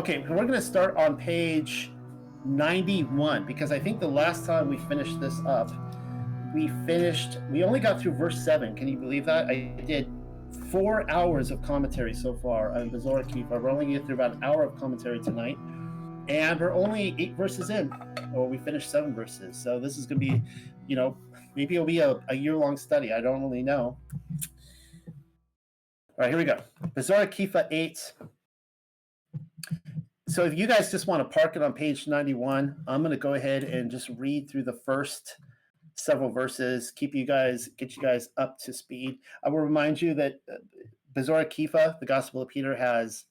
Okay, we're going to start on page 91 because I think the last time we finished this up, we finished, we only got through verse 7. Can you believe that? I did four hours of commentary so far on Bezorah Kepha. We're only getting through about an hour of commentary tonight. And we're only eight verses in, or we finished seven verses. So this is going to be, you know, maybe it'll be a, a year long study. I don't really know. All right, here we go. Bezorah Kepha 8. So if you guys just want to park it on page 91, I'm going to go ahead and just read through the first several verses, keep you guys, get you guys up to speed. I will remind you that uh, Bezorah Kepha, the Gospel of Peter, has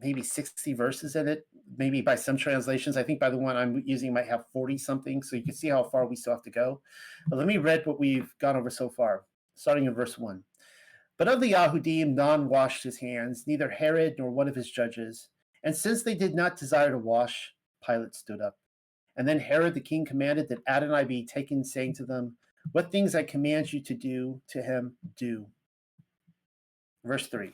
maybe 60 verses in it, maybe by some translations. I think by the one I'm using might have 40 something. So you can see how far we still have to go. But let me read what we've gone over so far, starting in verse 1. But of the Yahudim, none washed his hands, neither Herod nor one of his judges. And since they did not desire to wash, Pilate stood up. And then Herod the king commanded that Adonai be taken, saying to them, What things I command you to do to him, do. Verse 3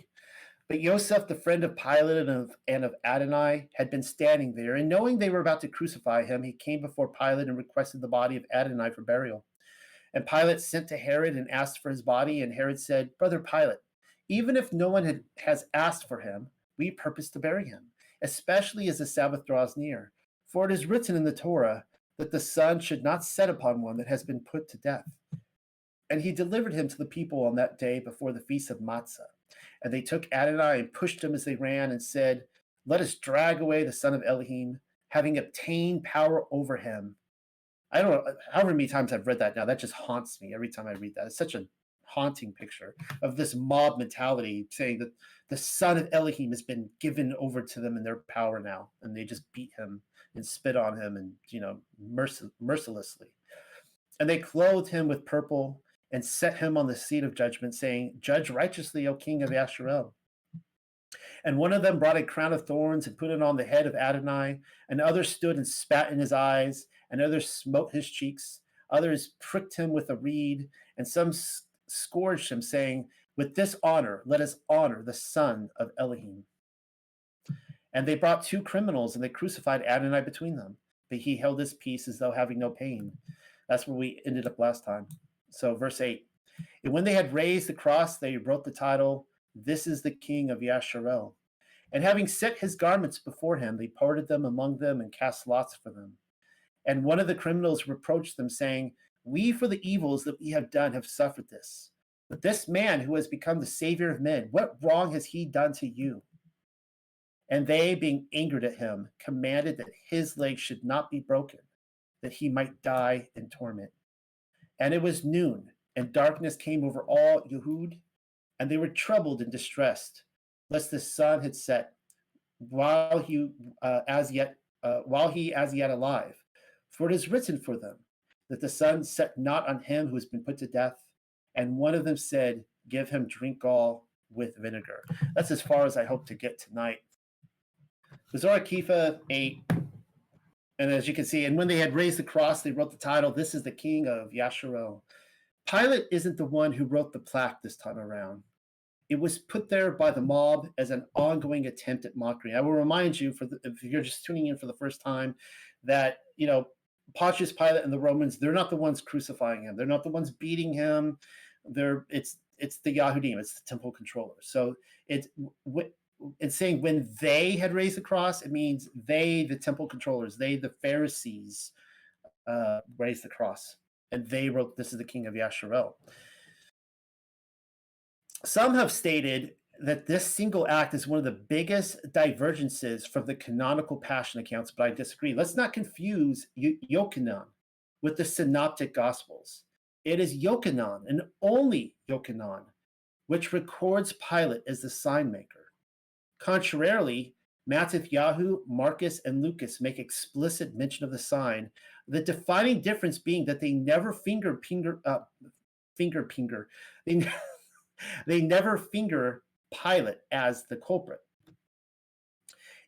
But Yosef, the friend of Pilate and of, and of Adonai, had been standing there, and knowing they were about to crucify him, he came before Pilate and requested the body of Adonai for burial. And Pilate sent to Herod and asked for his body, and Herod said, Brother Pilate, even if no one had, has asked for him, we purpose to bury him, especially as the Sabbath draws near. For it is written in the Torah that the sun should not set upon one that has been put to death. And he delivered him to the people on that day before the feast of Matzah. And they took Adonai and pushed him as they ran and said, Let us drag away the son of Elohim, having obtained power over him. I don't know, however many times I've read that now, that just haunts me every time I read that. It's such a haunting picture of this mob mentality saying that the son of Elohim has been given over to them in their power now, and they just beat him and spit on him and you know mercil- mercilessly. And they clothed him with purple and set him on the seat of judgment, saying, Judge righteously, O king of Yasharel. And one of them brought a crown of thorns and put it on the head of Adonai, and others stood and spat in his eyes, and others smote his cheeks. Others pricked him with a reed, and some scourged him, saying, With this honor, let us honor the son of Elohim. And they brought two criminals, and they crucified Adonai between them. But he held his peace as though having no pain. That's where we ended up last time. So, verse 8. And when they had raised the cross, they wrote the title, This is the King of Yasharel. And having set his garments before him, they parted them among them and cast lots for them. And one of the criminals reproached them, saying, We for the evils that we have done have suffered this. But this man who has become the Savior of men, what wrong has he done to you? And they, being angered at him, commanded that his legs should not be broken, that he might die in torment. And it was noon, and darkness came over all Yehud, and they were troubled and distressed, lest the sun had set while he uh, as yet uh, while he as yet alive. For it is written for them that the sun set not on him who has been put to death. And one of them said, Give him drink gall with vinegar. That's as far as I hope to get tonight. Bezorah Kepha 8. And as you can see, and when they had raised the cross, they wrote the title, This is the King of Yasharel. Pilate isn't the one who wrote the plaque this time around. It was put there by the mob as an ongoing attempt at mockery. I will remind you, for the, if you're just tuning in for the first time, that you know Pontius Pilate and the Romans, they're not the ones crucifying him. They're not the ones beating him. They're it's it's the Yahudim, it's the temple controllers. So it's it's saying when they had raised the cross, it means they, the temple controllers, they, the Pharisees, uh, raised the cross, and they wrote, "This is the King of Yasharel." Some have stated that this single act is one of the biggest divergences from the canonical Passion accounts, but I disagree. Let's not confuse Yochanan with the Synoptic Gospels. It is Yochanan and only Yochanan which records Pilate as the sign maker. Contrarily, Matthew, Marcus, and Lucas make explicit mention of the sign, the defining difference being that they never finger finger uh, finger finger they, they never finger Pilate as the culprit.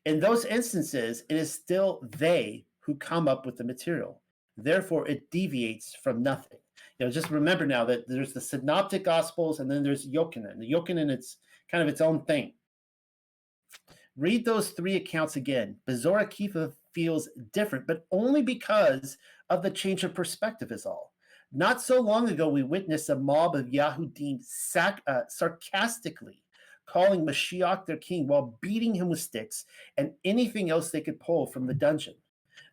In those instances, it is still they who come up with the material. Therefore, it deviates from nothing. You know, just remember now that there's the Synoptic Gospels and then there's Yochanan. The Yochanan, it's kind of its own thing. Read those three accounts again. Bezorah Kifa feels different, but only because of the change of perspective, is all. Not so long ago, we witnessed a mob of Yahudim sac- uh, sarcastically calling Mashiach their king while beating him with sticks and anything else they could pull from the dungeon.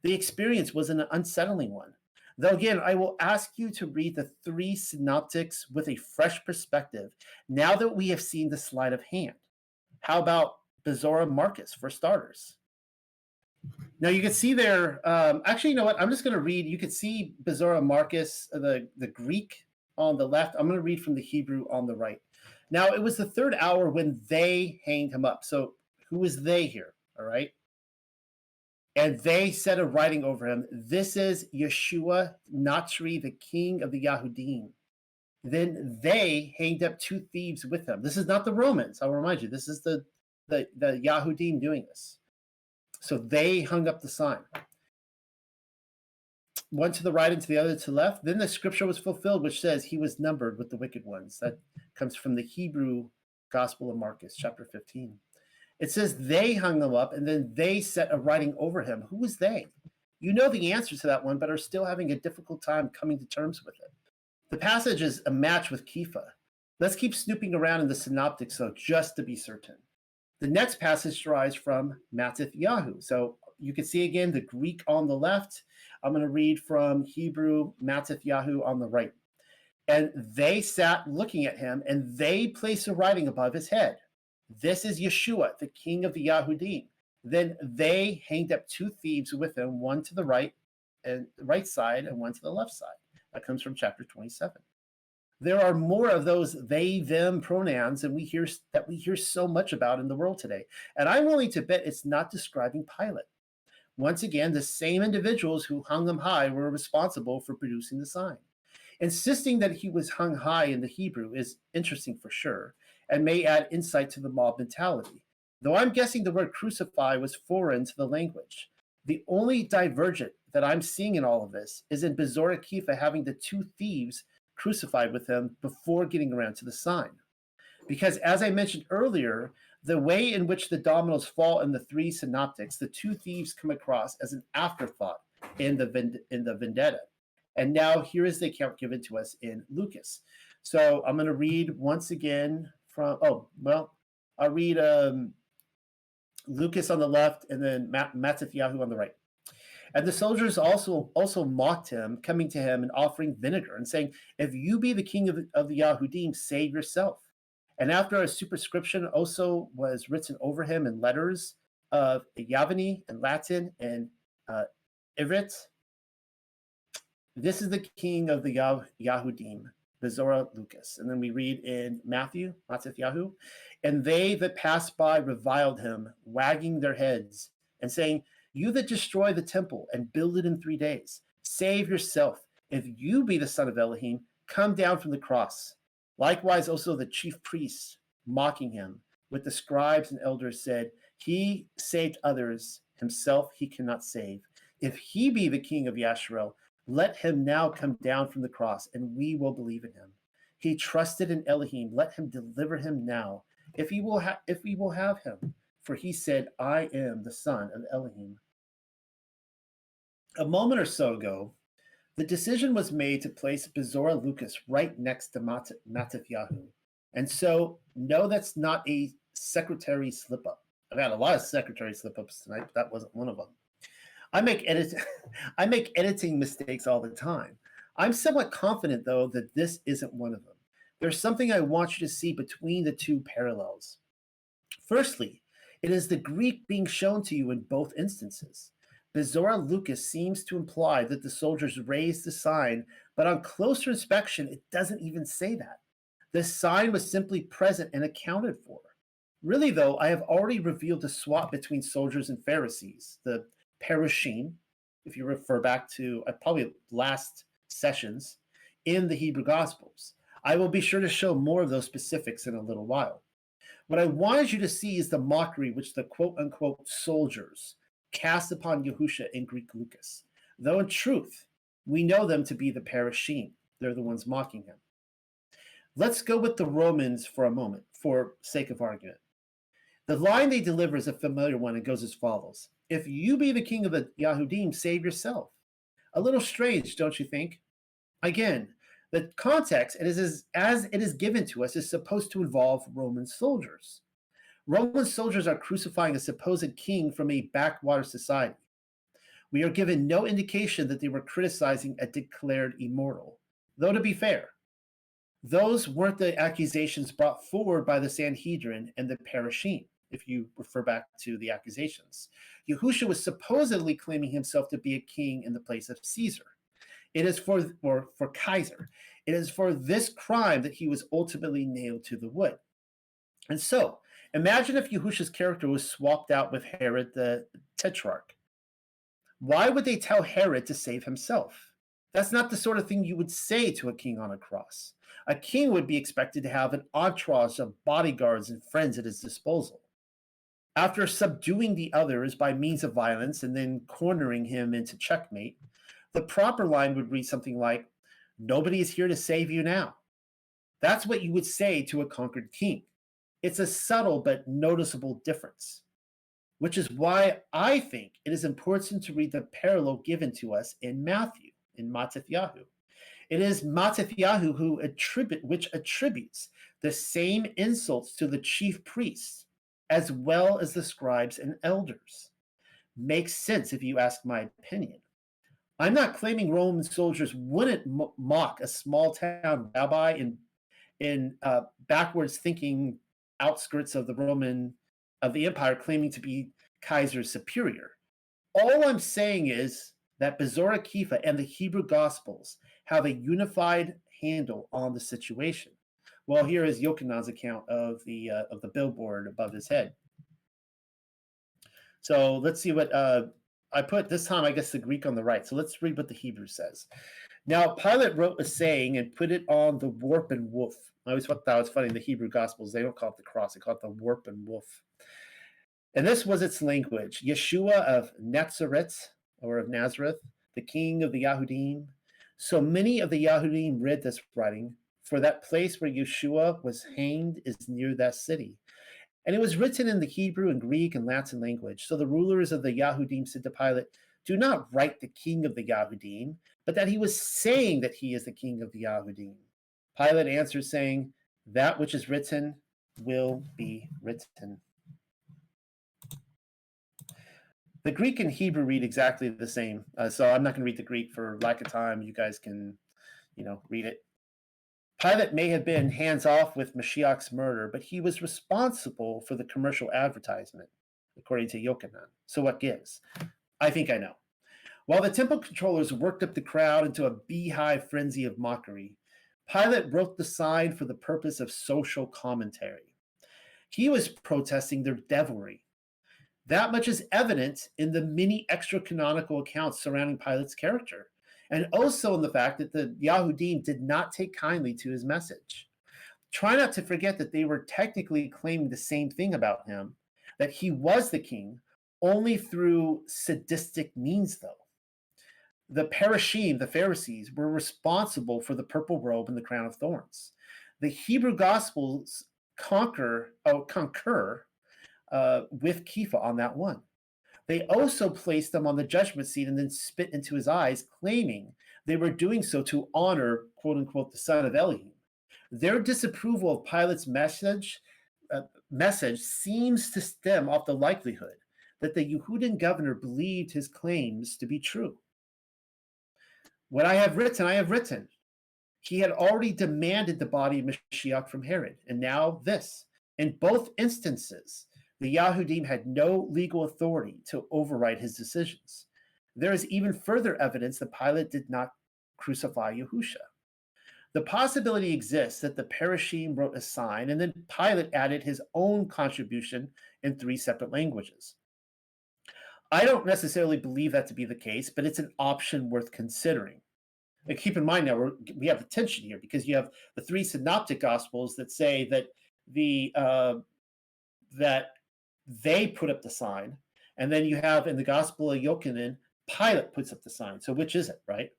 The experience was an unsettling one. Though again, I will ask you to read the three synoptics with a fresh perspective now that we have seen the sleight of hand. How about Bezorah Marcus for starters? Now you can see there. Um, actually, you know what? I'm just going to read. You can see Bezorah Marcus, the the Greek on the left. I'm going to read from the Hebrew on the right. Now it was the third hour when they hanged him up. So who is they here? All right. And they said a writing over him, This is Yeshua Natri, the king of the Yahudim. Then they hanged up two thieves with him. This is not the Romans, I'll remind you. This is the, the, the Yahudim doing this. So they hung up the sign. One to the right and to the other to the left. Then the scripture was fulfilled, which says he was numbered with the wicked ones. That comes from the Hebrew Gospel of Marcus, chapter 15. It says they hung him up and then they set a writing over him. Who was they? You know the answer to that one, but are still having a difficult time coming to terms with it. The passage is a match with Kepha. Let's keep snooping around in the synoptics, though, just to be certain. The next passage derives from Matithyahu. So you can see again the Greek on the left. I'm going to read from Hebrew Matithyahu on the right. And they sat looking at him, and they placed a writing above his head. This is Yeshua, the king of the Yahudim. Then they hanged up two thieves with him, one to the right and right side and one to the left side. That comes from chapter 27. There are more of those they them pronouns and we hear that we hear so much about in the world today. And I'm willing to bet it's not describing Pilate. Once again, the same individuals who hung him high were responsible for producing the sign. Insisting that he was hung high in the Hebrew is interesting for sure, and may add insight to the mob mentality. Though I'm guessing the word crucify was foreign to the language. The only divergent that I'm seeing in all of this is in Bezorah Kifa having the two thieves crucified with him before getting around to the sign. Because as I mentioned earlier, the way in which the dominoes fall in the three synoptics, the two thieves come across as an afterthought in the in the vendetta. And now here is the account given to us in Lucas. So I'm going to read once again from oh well i'll read um, lucas on the left and then Matt, Matithyahu on the right and the soldiers also also mocked him coming to him and offering vinegar and saying if you be the king of, of the yahudim save yourself and after a superscription also was written over him in letters of Yavani and Latin and uh, Ivrit. This is the king of the Yah- Yahudim, Bezorah Lucas. And then we read in Matthew, Matithyahu, and they that passed by reviled him, wagging their heads and saying, You that destroy the temple and build it in three days, save yourself. If you be the son of Elohim, come down from the cross. Likewise, also the chief priests, mocking him, with the scribes and elders said, He saved others, himself he cannot save. If he be the king of Yasharel, let him now come down from the cross, and we will believe in him. He trusted in Elohim. Let him deliver him now, if he will ha- if we will have him. For he said, I am the son of Elohim. A moment or so ago, the decision was made to place Bezorah Lucas right next to Mat- Matithyahu. And so, no, that's not a secretary slip up. I've had a lot of secretary slip ups tonight, but that wasn't one of them. I make edit I make editing mistakes all the time. I'm somewhat confident though that this isn't one of them. There's something I want you to see between the two parallels. Firstly, it is the Greek being shown to you in both instances. Bezorah Lucas seems to imply that the soldiers raised the sign, but on closer inspection, it doesn't even say that. The sign was simply present and accounted for. Really, though, I have already revealed the swap between soldiers and Pharisees, the Perushim, if you refer back to uh, probably last sessions in the Hebrew Gospels. I will be sure to show more of those specifics in a little while. What I wanted you to see is the mockery which the quote unquote soldiers cast upon Yahusha in Greek Lucas, though in truth, we know them to be the Perushim. They're the ones mocking him. Let's go with the Romans for a moment, for sake of argument. The line they deliver is a familiar one and goes as follows If you be the king of the Yahudim, save yourself. A little strange, don't you think? Again, the context it is as it is given to us is supposed to involve Roman soldiers. Roman soldiers are crucifying a supposed king from a backwater society. We are given no indication that they were criticizing a declared immortal. Though, to be fair, those weren't the accusations brought forward by the Sanhedrin and the Parashim, if you refer back to the accusations. Yahusha was supposedly claiming himself to be a king in the place of Caesar. It is for or for Kaiser. It is for this crime that he was ultimately nailed to the wood. And so, imagine if Yahusha's character was swapped out with Herod the Tetrarch. Why would they tell Herod to save himself? That's not the sort of thing you would say to a king on a cross. A king would be expected to have an entourage of bodyguards and friends at his disposal. After subduing the others by means of violence and then cornering him into checkmate, the proper line would read something like, Nobody is here to save you now. That's what you would say to a conquered king. It's a subtle but noticeable difference, which is why I think it is important to read the parallel given to us in Matthew, in Matithyahu. It is Matithyahu who attribute, which attributes the same insults to the chief priests as well as the scribes and elders. Makes sense if you ask my opinion. I'm not claiming Roman soldiers wouldn't mock a small town rabbi in in uh, backwards thinking outskirts of the Roman of the empire, claiming to be Kaiser's superior. All I'm saying is that Bezorah Kifa and the Hebrew Gospels have a unified handle on the situation. Well, here is Yochanan's account of the uh, of the billboard above his head. So let's see what uh, I put this time, I guess, the Greek on the right. So let's read what the Hebrew says. Now, Pilate wrote a saying and put it on the warp and woof. I always thought that was funny. In the Hebrew Gospels, they don't call it the cross, they call it the warp and woof. And this was its language Yeshua of Nazareth, or of Nazareth, the king of the Yahudim. So many of the Yahudim read this writing, for that place where Yeshua was hanged is near that city. And it was written in the Hebrew and Greek and Latin language. So the rulers of the Yahudim said to Pilate, Do not write the king of the Yahudim, but that he was saying that he is the king of the Yahudim. Pilate answered, saying, That which is written will be written. The Greek and Hebrew read exactly the same. Uh, so I'm not going to read the Greek for lack of time. You guys can, you know, read it. Pilate may have been hands off with Mashiach's murder, but he was responsible for the commercial advertisement, according to Yochanan. So what gives? I think I know. While the temple controllers worked up the crowd into a beehive frenzy of mockery, Pilate wrote the sign for the purpose of social commentary. He was protesting their devilry. That much is evident in the many extra canonical accounts surrounding Pilate's character and also in the fact that the Yahudim did not take kindly to his message. Try not to forget that they were technically claiming the same thing about him, that he was the king, only through sadistic means, though. The Parashim, the Pharisees, were responsible for the purple robe and the crown of thorns. The Hebrew Gospels conquer, oh, concur uh, with Kifa on that one. They also placed them on the judgment seat and then spit into his eyes, claiming they were doing so to honor, quote unquote, the son of Elohim. Their disapproval of Pilate's message, uh, message seems to stem off the likelihood that the Yehudan governor believed his claims to be true. What I have written, I have written. He had already demanded the body of Mashiach from Herod, and now this. In both instances, the Yahudim had no legal authority to override his decisions. There is even further evidence that Pilate did not crucify Yahusha. The possibility exists that the Parashim wrote a sign and then Pilate added his own contribution in three separate languages. I don't necessarily believe that to be the case, but it's an option worth considering. And keep in mind now we have a tension here because you have the three synoptic gospels that say that the uh, that they put up the sign, and then you have in the Gospel of Yochanan, Pilate puts up the sign. So which is it, right?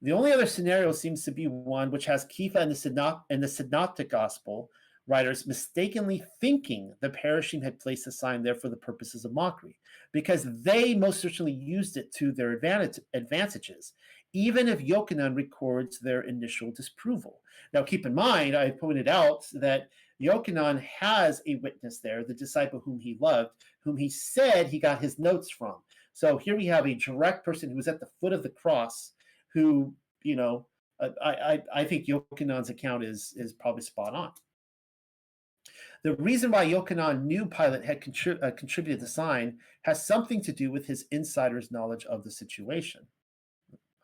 The only other scenario seems to be one which has Kifa and the, Synop- in the Synoptic Gospel, writers mistakenly thinking the Parashim had placed the sign there for the purposes of mockery, because they most certainly used it to their advantage, advantages, even if Yochanan records their initial disapproval. Now, keep in mind, I pointed out that Yochanan has a witness there, the disciple whom he loved, whom he said he got his notes from. So here we have a direct person who was at the foot of the cross, who you know, I I, I think Yochanan's account is is probably spot on. The reason why Yochanan knew Pilate had contrib- uh, contributed the sign has something to do with his insider's knowledge of the situation.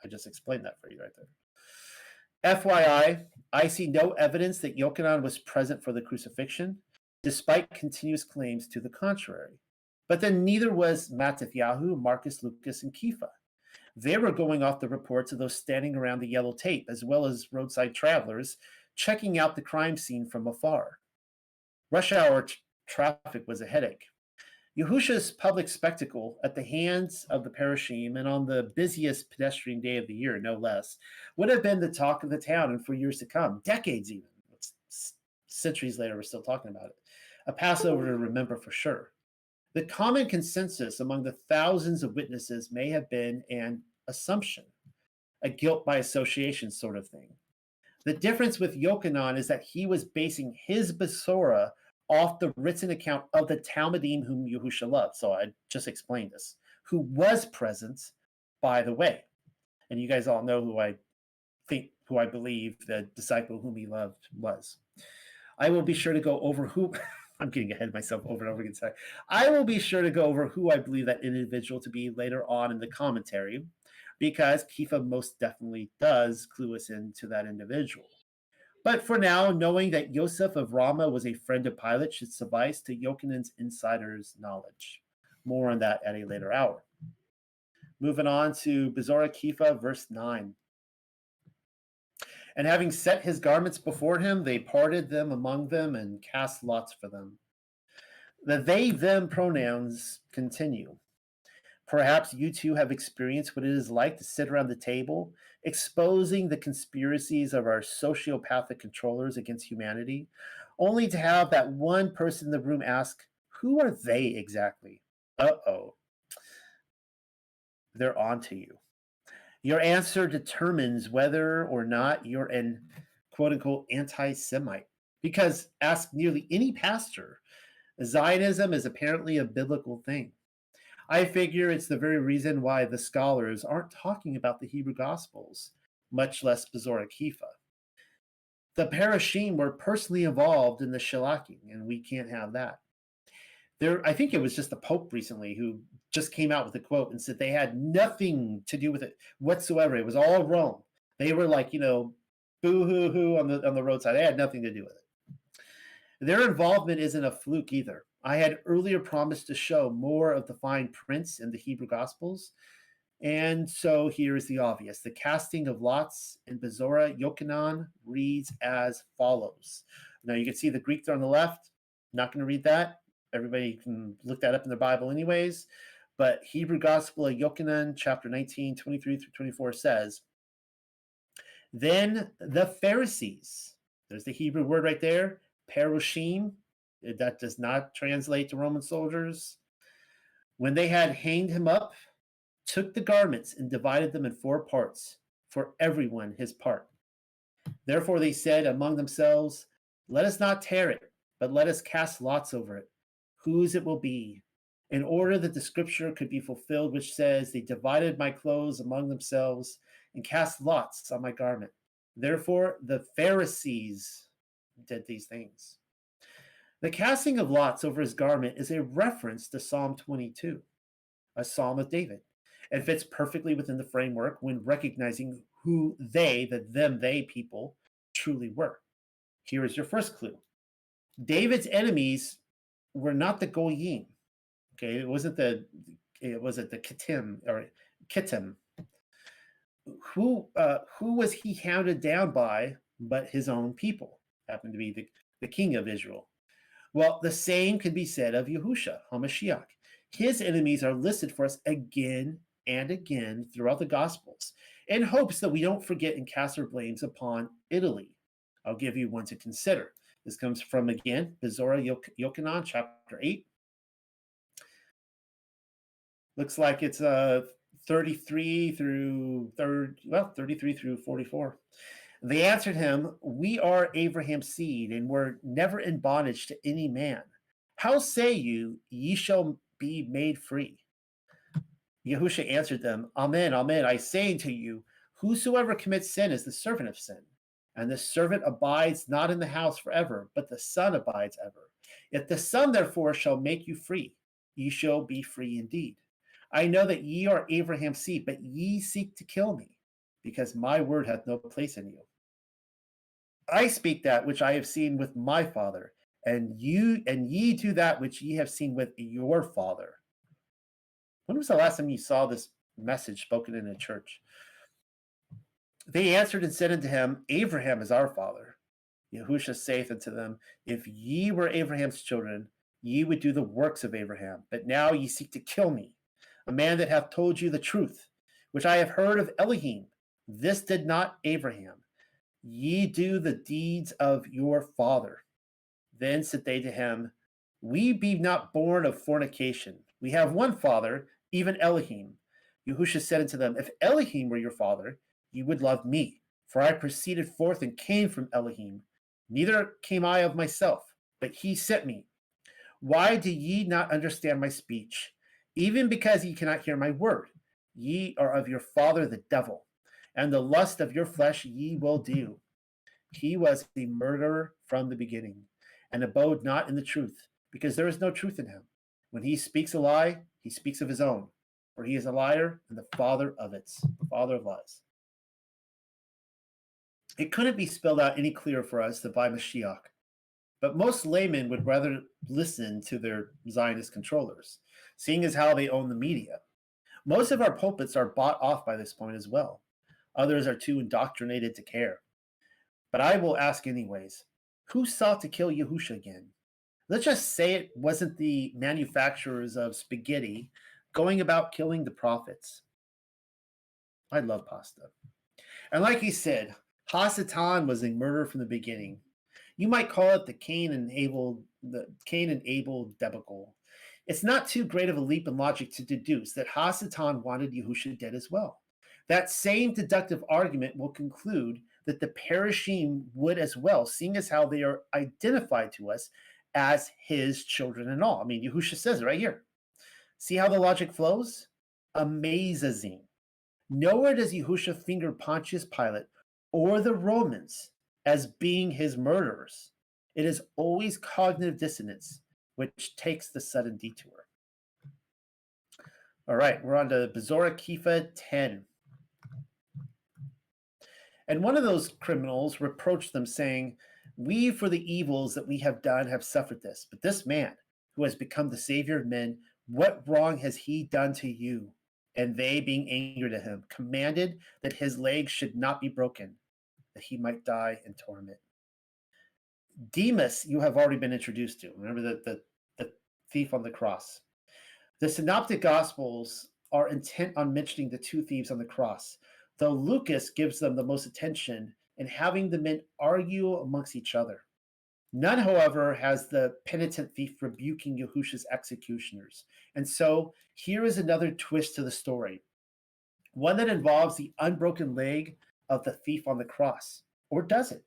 I just explained that for you right there. FYI, I see no evidence that Yochanan was present for the crucifixion, despite continuous claims to the contrary. But then neither was Matithyahu, Marcus, Lucas, and Kepha. They were going off the reports of those standing around the yellow tape, as well as roadside travelers checking out the crime scene from afar. Rush hour t- traffic was a headache. Yahusha's public spectacle at the hands of the Parashim and on the busiest pedestrian day of the year, no less, would have been the talk of the town and for years to come, decades even. centuries later, we're still talking about it. A Passover to remember for sure. The common consensus among the thousands of witnesses may have been an assumption, a guilt by association sort of thing. The difference with Yochanan is that he was basing his Bezorah off the written account of the Talmidim whom Yahusha loved. So I just explained this, who was present, by the way. And you guys all know who I think, who I believe the disciple whom he loved was. I will be sure to go over who I'm getting ahead of myself over and over again. Sorry. I will be sure to go over who I believe that individual to be later on in the commentary, because Kepha most definitely does clue us into that individual. But for now, knowing that Yosef of Ramah was a friend of Pilate should suffice to Yochanan's insider's knowledge. More on that at a later hour. Moving on to Bezorah Kepha, verse 9. And having set his garments before him, they parted them among them and cast lots for them. The they them pronouns continue. Perhaps you too have experienced what it is like to sit around the table, exposing the conspiracies of our sociopathic controllers against humanity, only to have that one person in the room ask, Who are they exactly? Uh oh. They're on to you. Your answer determines whether or not you're an quote unquote anti Semite. Because ask nearly any pastor, Zionism is apparently a biblical thing. I figure it's the very reason why the scholars aren't talking about the Hebrew Gospels, much less Bezorah Kepha. The Parashim were personally involved in the shellacking, and we can't have that. There i think it was just the pope recently who just came out with a quote and said they had nothing to do with it whatsoever. It was all rome. They were like you know boo hoo hoo on the on the roadside. They had nothing to do with it. Their involvement isn't a fluke either i had earlier promised to show more of the fine prints in the hebrew gospels. And so here is the obvious. The casting of lots in bezorah yochanan reads as follows. Now you can see the greek there on the left. Not going to read that. Everybody can look that up in their Bible, anyways. But Hebrew Gospel of Yochanan, chapter 19, 23 through 24 says, Then the Pharisees, there's the Hebrew word right there, perushim, Eh, that does not translate to Roman soldiers. When they had hanged him up, took the garments and divided them in four parts, for everyone his part. Therefore they said among themselves, Let us not tear it, but let us cast lots over it whose it will be, in order that the scripture could be fulfilled, which says, They divided my clothes among themselves and cast lots on my garment. Therefore, the Pharisees did these things. The casting of lots over his garment is a reference to Psalm 22, a psalm of David, and fits perfectly within the framework when recognizing who they, the them, they people, truly were. Here is your first clue David's enemies were not the goyim. Okay, it wasn't the it was it the Kittim or Kittim. Who uh, who was he hounded down by but his own people? Happened to be the, the king of Israel. Well, the same can be said of Yahusha, Hamashiach. His enemies are listed for us again and again throughout the Gospels in hopes that we don't forget and cast our blames upon Italy. I'll give you one to consider. This comes from again Bezorah Yochanan, chapter 8. Looks like it's uh 33 through third, well, 33 through 44. They answered him, We are Abraham's seed, and were never in bondage to any man. How say you, ye shall be made free? Yahusha answered them, Amen, Amen. I say to you, whosoever commits sin is the servant of sin. And the servant abides not in the house forever, but the Son abides ever. If the Son therefore shall make you free, ye shall be free indeed. I know that ye are Abraham's seed, but ye seek to kill me, because my word hath no place in you. I speak that which I have seen with my father, and you and ye do that which ye have seen with your father. When was the last time you saw this message spoken in a church? They answered and said unto him, Abraham is our father. Yahusha saith unto them, If ye were Abraham's children, ye would do the works of Abraham. But now ye seek to kill me, a man that hath told you the truth, which I have heard of Elohim. This did not Abraham. Ye do the deeds of your father. Then said they to him, We be not born of fornication. We have one father, even Elohim. Yahusha said unto them, If Elohim were your father, ye would love me, for I proceeded forth and came from Elohim. Neither came I of myself, but he sent me. Why do ye not understand my speech? Even because ye cannot hear my word. Ye are of your father the devil, and the lust of your flesh ye will do. He was the murderer from the beginning, and abode not in the truth, because there is no truth in him. When he speaks a lie, he speaks of his own, for he is a liar and the father of it, the father of lies. It couldn't be spelled out any clearer for us than by Mashiach, but most laymen would rather listen to their Zionist controllers, seeing as how they own the media. Most of our pulpits are bought off by this point as well. Others are too indoctrinated to care. But I will ask anyways who sought to kill Yahusha again? Let's just say it wasn't the manufacturers of spaghetti going about killing the prophets. I love pasta. And like he said, Hasatan was a murder from the beginning. You might call it the Cain and Abel, the Cain and Abel debacle. It's not too great of a leap in logic to deduce that Hasatan wanted Yahusha dead as well. That same deductive argument will conclude that the Perishim would as well, seeing as how they are identified to us as his children and all. I mean, Yahusha says it right here. See how the logic flows? Amazing. Nowhere does Yahusha finger Pontius Pilate or the Romans as being his murderers. It is always cognitive dissonance which takes the sudden detour. All right, we're on to Bezorah Kifa 10. And one of those criminals reproached them, saying, We, for the evils that we have done, have suffered this. But this man, who has become the Savior of men, what wrong has he done to you? And they, being angry to him, commanded that his legs should not be broken, that he might die in torment. Demas, you have already been introduced to. Remember the, the, the thief on the cross. The Synoptic Gospels are intent on mentioning the two thieves on the cross though Lucas gives them the most attention in having the men argue amongst each other. None, however, has the penitent thief rebuking Yahusha's executioners. And so here is another twist to the story one that involves the unbroken leg of the thief on the cross. Or does it?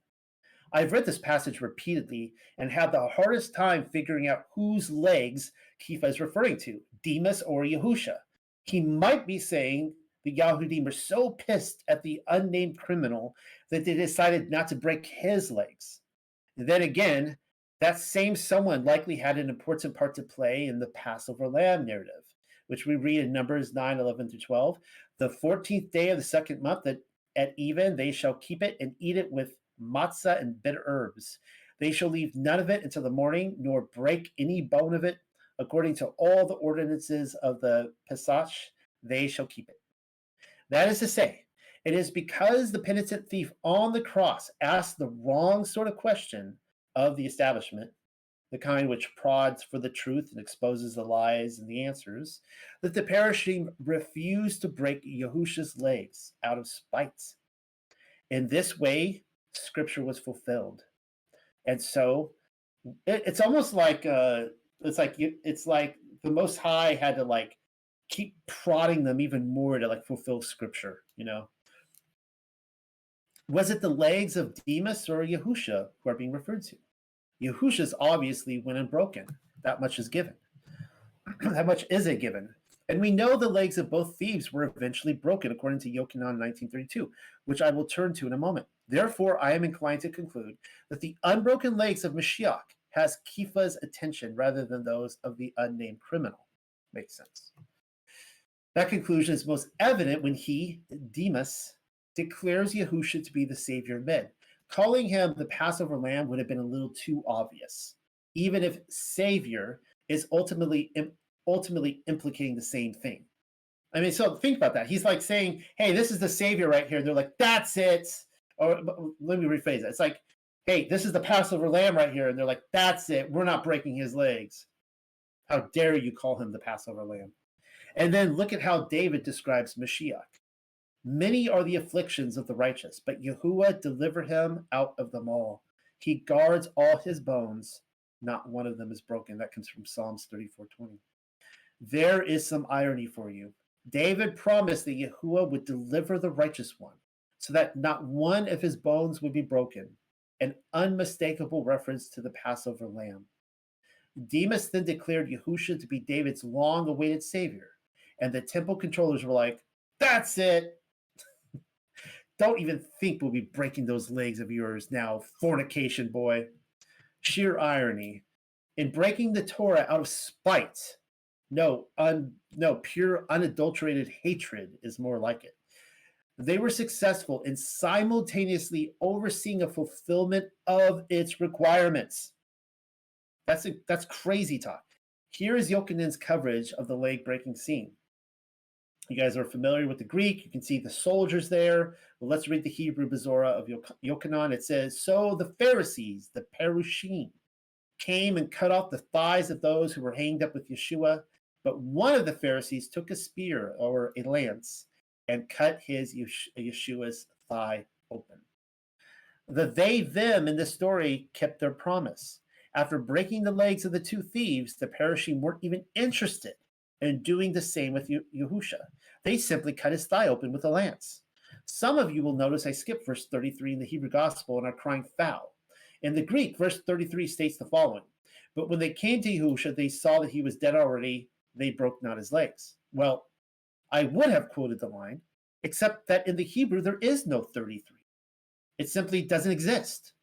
I've read this passage repeatedly and had the hardest time figuring out whose legs Kifa is referring to, Demas or Yahusha. He might be saying the Yahudim were so pissed at the unnamed criminal that they decided not to break his legs. Then again, that same someone likely had an important part to play in the Passover lamb narrative, which we read in Numbers 9, 11 through 12. The 14th day of the second month that at even they shall keep it and eat it with matzah and bitter herbs. They shall leave none of it until the morning, nor break any bone of it. According to all the ordinances of the Pesach, they shall keep it. That is to say, it is because the penitent thief on the cross asked the wrong sort of question of the establishment, the kind which prods for the truth and exposes the lies and the answers, that the Perushim refused to break Yahusha's legs out of spite. In this way, scripture was fulfilled. And so it, it's almost like uh, it's like it's like the Most High had to like keep prodding them even more to like fulfill Scripture. You know, was it the legs of Demas or Yahusha who are being referred to? Yahusha's obviously when broken. That much is given. that much is a given. And we know the legs of both thieves were eventually broken, according to Yochanan 1932, which I will turn to in a moment. Therefore, I am inclined to conclude that the unbroken legs of Mashiach has Kepha's attention rather than those of the unnamed criminal. Makes sense. That conclusion is most evident when he, Demas, declares Yahusha to be the savior of men. Calling him the Passover lamb would have been a little too obvious, even if savior is ultimately ultimately implicating the same thing. I mean, so think about that. He's like saying, "Hey, this is the savior right here." They're like, "That's it." Or let me rephrase it. It's like, "Hey, this is the Passover lamb right here," and they're like, "That's it. We're not breaking his legs." How dare you call him the Passover lamb? And then look at how David describes Mashiach. Many are the afflictions of the righteous, but Yahuwah deliver him out of them all. He guards all his bones, not one of them is broken. That comes from Psalms 34:20. There is some irony for you. David promised that Yahuwah would deliver the righteous one, so that not one of his bones would be broken, an unmistakable reference to the Passover lamb. Demas then declared Yahusha to be David's long awaited savior, and the temple controllers were like, That's it. Don't even think we'll be breaking those legs of yours now, fornication boy. Sheer irony. In breaking the Torah out of spite, no, un, no, pure unadulterated hatred is more like it. They were successful in simultaneously overseeing a fulfillment of its requirements. That's a, that's crazy talk. Here is Yochanan's coverage of the leg breaking scene. You guys are familiar with the Greek. You can see the soldiers there. Well, let's read the Hebrew Bezorah of Yochanan. It says, So the Pharisees, the Perushim, came and cut off the thighs of those who were hanged up with Yeshua but one of the Pharisees took a spear or a lance and cut his Yeshua's thigh open. The they them in this story kept their promise. After breaking the legs of the two thieves, the Perushim weren't even interested in doing the same with Yahusha. They simply cut his thigh open with a lance. Some of you will notice I skipped verse 33 in the Hebrew gospel and are crying foul. In the Greek, verse 33 states the following But when they came to Yahusha, they saw that he was dead already they broke not his legs. Well, I would have quoted the line, except that in the Hebrew there is no 33. It simply doesn't exist.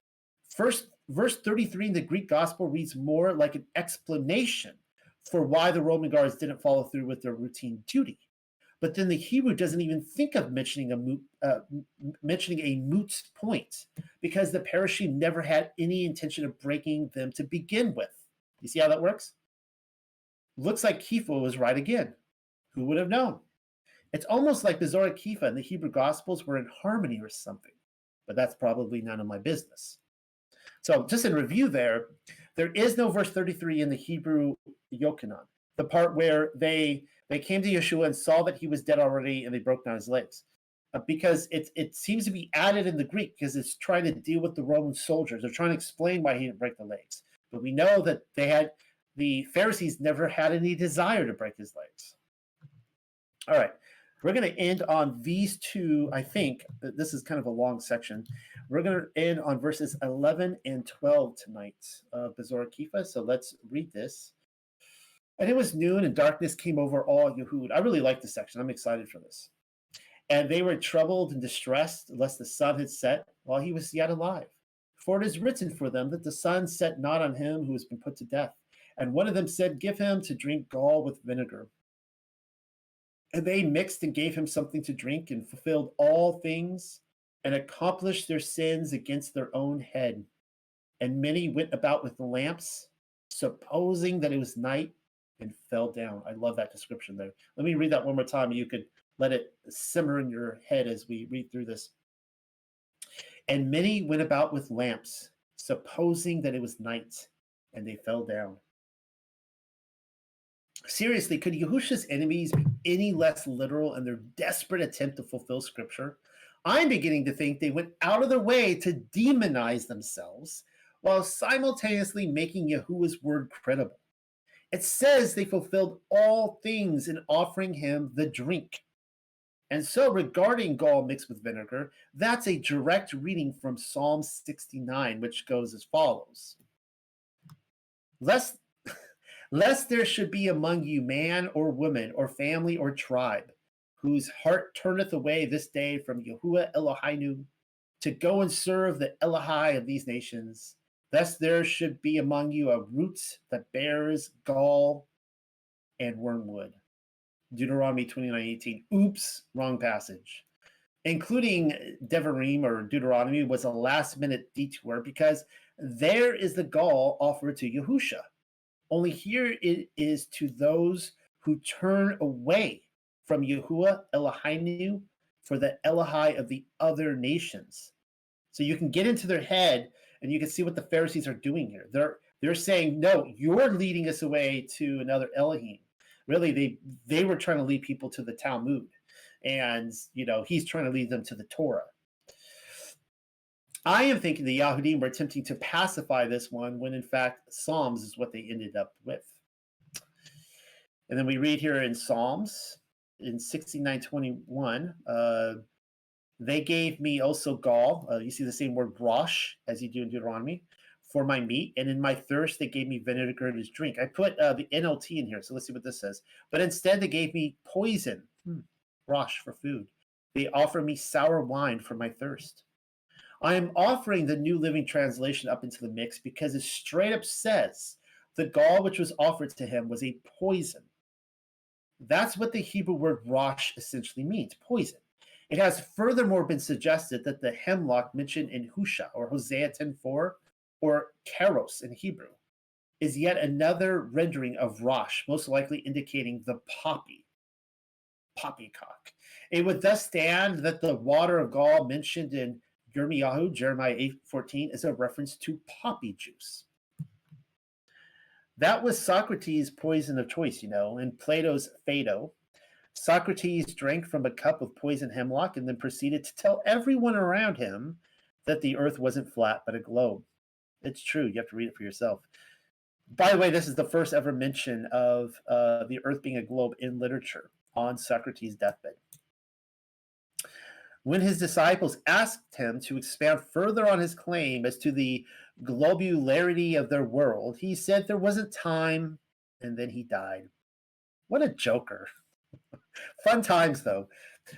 First, verse 33 in the Greek gospel reads more like an explanation for why the Roman guards didn't follow through with their routine duty. But then the Hebrew doesn't even think of mentioning a moot, uh, mentioning a moot point because the Perushim never had any intention of breaking them to begin with. You see how that works? Looks like Kepha was right again. Who would have known? It's almost like Bezorah Kepha and the Hebrew Gospels were in harmony or something, but that's probably none of my business. So, just in review, there, there is no verse 33 in the Hebrew Yochanan, the part where they they came to Yeshua and saw that he was dead already and they broke down his legs. Uh, because it, it seems to be added in the Greek because it's trying to deal with the Roman soldiers. They're trying to explain why he didn't break the legs. But we know that they had the Pharisees never had any desire to break his legs. All right, we're going to end on these two. I think this is kind of a long section. We're going to end on verses 11 and 12 tonight of Bezorah Kepha. So let's read this. And it was noon, and darkness came over all Yehud. I really like this section. I'm excited for this. And they were troubled and distressed, lest the sun had set while he was yet alive. For it is written for them that the sun set not on him who has been put to death. And one of them said, Give him to drink gall with vinegar. And they mixed and gave him something to drink and fulfilled all things and accomplished their sins against their own head. And many went about with lamps, supposing that it was night, and fell down. I love that description there. Let me read that one more time. You could let it simmer in your head as we read through this. And many went about with lamps, supposing that it was night, and they fell down seriously, could Yahusha's enemies be any less literal in their desperate attempt to fulfill scripture? I'm beginning to think they went out of their way to demonize themselves while simultaneously making Yahuwah's word credible. It says they fulfilled all things in offering him the drink. And so, regarding gall mixed with vinegar, that's a direct reading from Psalm 69, which goes as follows Lest, lest there should be among you man or woman or family or tribe whose heart turneth away this day from Yahuwah Eloheinu to go and serve the Elohai of these nations. Thus there should be among you a root that bears gall and wormwood. Deuteronomy 29:18. Oops, wrong passage. Including Devarim or Deuteronomy was a last minute detour because there is the gall offered to Yahusha. Only here it is to those who turn away from Yahuwah Eloheinu for the Elohai of the other nations. So you can get into their head and you can see what the Pharisees are doing here. They're they're saying, no, you're leading us away to another Elohim. Really, they they were trying to lead people to the Talmud, and you know he's trying to lead them to the Torah. I am thinking the Yahudim were attempting to pacify this one when in fact Psalms is what they ended up with. And then we read here in Psalms in 6921, uh, they gave me also gall. Uh, you see the same word rosh as you do in Deuteronomy for my meat, and in my thirst they gave me vinegar to drink. I put uh, the NLT in here, so let's see what this says. But instead they gave me poison, hmm, rosh for food. They offer me sour wine for my thirst. I am offering the New Living Translation up into the mix because it straight up says the gall which was offered to him was a poison. That's what the Hebrew word rosh essentially means poison. It has furthermore been suggested that the hemlock mentioned in Husha or Hosea 10:4 or karos in Hebrew is yet another rendering of rosh, most likely indicating the poppy, poppycock. It would thus stand that the water of gall mentioned in Yirmiyahu, Jeremiah 8:14, is a reference to poppy juice. That was Socrates' poison of choice, you know, in Plato's Phaedo. Socrates drank from a cup of poison hemlock and then proceeded to tell everyone around him that the earth wasn't flat but a globe. It's true. You have to read it for yourself. By the way, this is the first ever mention of uh, the earth being a globe in literature on Socrates' deathbed. When his disciples asked him to expand further on his claim as to the globularity of their world, he said there wasn't time and then he died. What a joker. Fun times, though.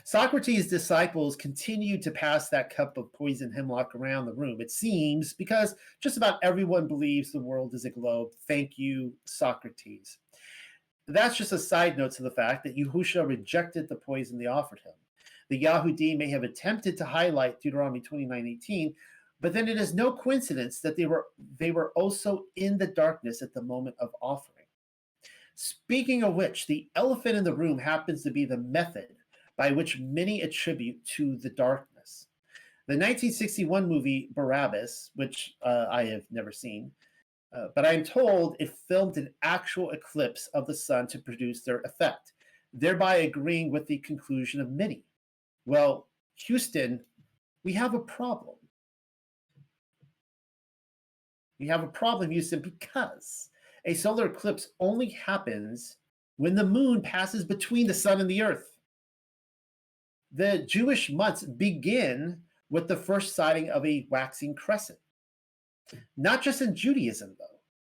Socrates' disciples continued to pass that cup of poison hemlock around the room, it seems, because just about everyone believes the world is a globe. Thank you, Socrates. That's just a side note to the fact that Yahusha rejected the poison they offered him. The Yahudi may have attempted to highlight Deuteronomy 29:18, but then it is no coincidence that they were they were also in the darkness at the moment of offering. Speaking of which, the elephant in the room happens to be the method by which many attribute to the darkness. The 1961 movie Barabbas, which uh, I have never seen, uh, but I'm told it filmed an actual eclipse of the sun to produce their effect, thereby agreeing with the conclusion of many. Well, Houston, we have a problem. We have a problem, Houston, because a solar eclipse only happens when the moon passes between the sun and the earth. The Jewish months begin with the first sighting of a waxing crescent. Not just in Judaism, though.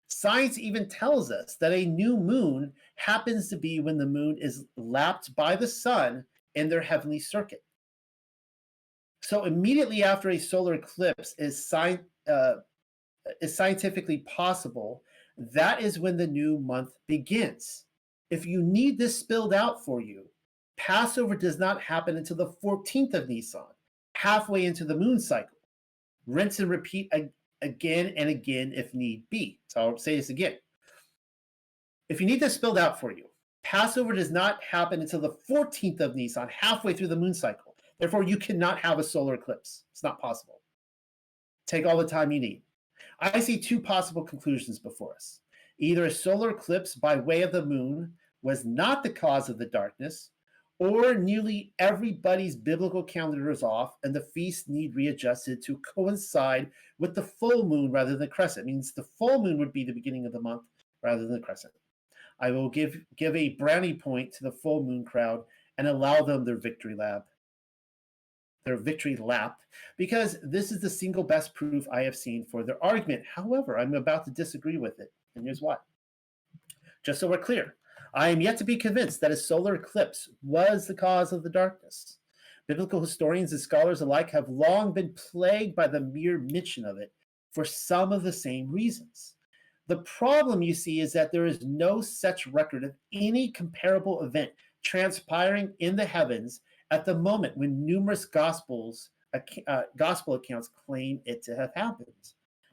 Science even tells us that a new moon happens to be when the moon is lapped by the sun in their heavenly circuit. So immediately after a solar eclipse is, sci- uh, is scientifically possible, that is when the new month begins. If you need this spilled out for you, Passover does not happen until the 14th of Nisan, halfway into the moon cycle. Rinse and repeat again and again if need be. So I'll say this again. If you need this spilled out for you, Passover does not happen until the 14th of Nisan, halfway through the moon cycle. Therefore, you cannot have a solar eclipse. It's not possible. Take all the time you need. I see two possible conclusions before us. Either a solar eclipse by way of the moon was not the cause of the darkness, or nearly everybody's biblical calendar is off and the feast need readjusted to coincide with the full moon rather than the crescent. It means the full moon would be the beginning of the month rather than the crescent. I will give give a brownie point to the full moon crowd and allow them their victory lap. Their victory lap, because this is the single best proof I have seen for their argument. However, I'm about to disagree with it, and here's why. Just so we're clear, I am yet to be convinced that a solar eclipse was the cause of the darkness. Biblical historians and scholars alike have long been plagued by the mere mention of it for some of the same reasons. The problem you see is that there is no such record of any comparable event transpiring in the heavens at the moment when numerous gospels uh, gospel accounts claim it to have happened.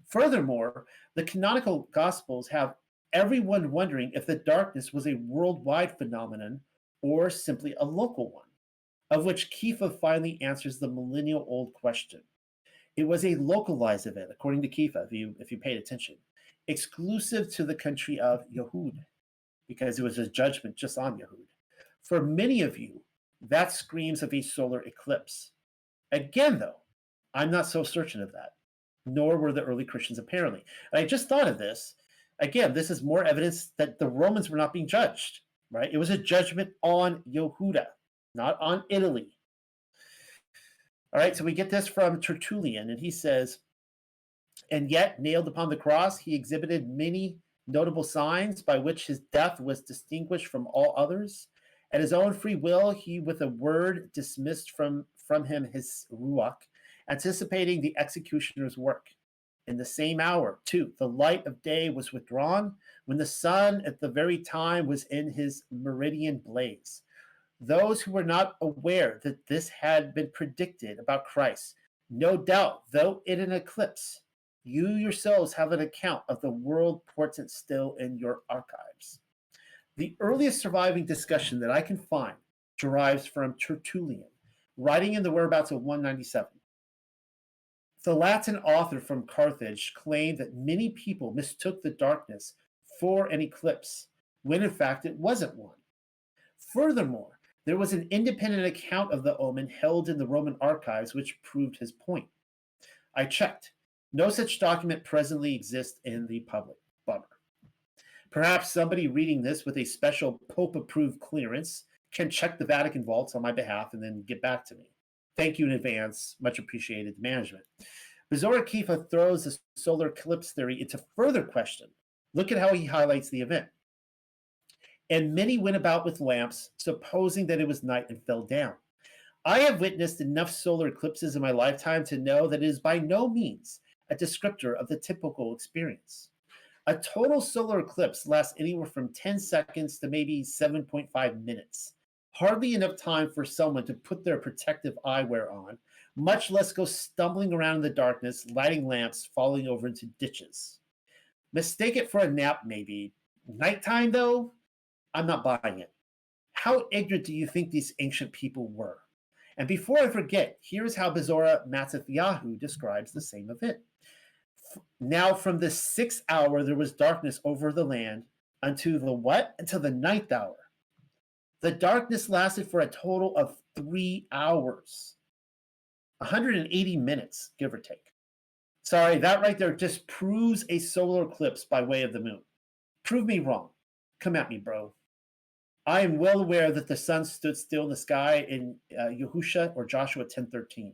Furthermore, the canonical gospels have everyone wondering if the darkness was a worldwide phenomenon or simply a local one, of which Kepha finally answers the millennial old question. It was a localized event, according to Kepha, if you, if you paid attention exclusive to the country of Yehud, because it was a judgment just on Yehud. For many of you, that screams of a solar eclipse. Again, though, I'm not so certain of that, nor were the early Christians apparently. And I just thought of this. Again, this is more evidence that the Romans were not being judged, right? It was a judgment on Yehuda, not on Italy. All right, so we get this from Tertullian, and he says, and yet, nailed upon the cross, he exhibited many notable signs by which his death was distinguished from all others. At his own free will, he, with a word, dismissed from, from him his ruach, anticipating the executioner's work. In the same hour, too, the light of day was withdrawn, when the sun at the very time was in his meridian blaze. Those who were not aware that this had been predicted about Christ, no doubt, though in an eclipse, you yourselves have an account of the world portent still in your archives. The earliest surviving discussion that I can find derives from Tertullian, writing in the whereabouts of 197. The Latin author from Carthage claimed that many people mistook the darkness for an eclipse, when in fact it wasn't one. Furthermore, there was an independent account of the omen held in the Roman archives which proved his point. I checked. No such document presently exists in the public. Bummer. Perhaps somebody reading this with a special Pope approved clearance can check the Vatican vaults on my behalf and then get back to me. Thank you in advance. Much appreciated, management. Bezorah Kepha throws the solar eclipse theory into further question. Look at how he highlights the event. And many went about with lamps, supposing that it was night and fell down. I have witnessed enough solar eclipses in my lifetime to know that it is by no means a descriptor of the typical experience. A total solar eclipse lasts anywhere from 10 seconds to maybe 7.5 minutes. Hardly enough time for someone to put their protective eyewear on, much less go stumbling around in the darkness, lighting lamps, falling over into ditches. Mistake it for a nap, maybe. Nighttime, though, I'm not buying it. How ignorant do you think these ancient people were? And before I forget, here's how Bezorah Matithyahu describes the same event. Now, from the sixth hour, there was darkness over the land unto the what? Until the ninth hour. The darkness lasted for a total of three hours, 180 minutes, give or take. Sorry, that right there just proves a solar eclipse by way of the moon. Prove me wrong. Come at me, bro. I am well aware that the sun stood still in the sky in uh, or Joshua 10:13.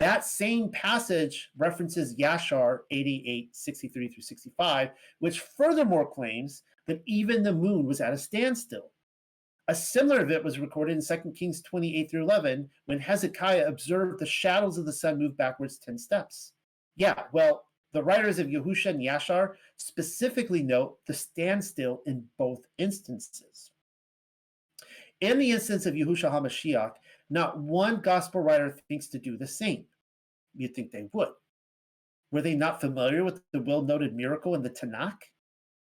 That same passage references Yashar 88, 63 through 65, which furthermore claims that even the moon was at a standstill. A similar event was recorded in 2 Kings 28 through 11 when Hezekiah observed the shadows of the sun move backwards 10 steps. Yeah, well, the writers of Yahusha and Yashar specifically note the standstill in both instances. In the instance of Yahusha HaMashiach, not one gospel writer thinks to do the same. You'd think they would. Were they not familiar with the well noted miracle in the Tanakh?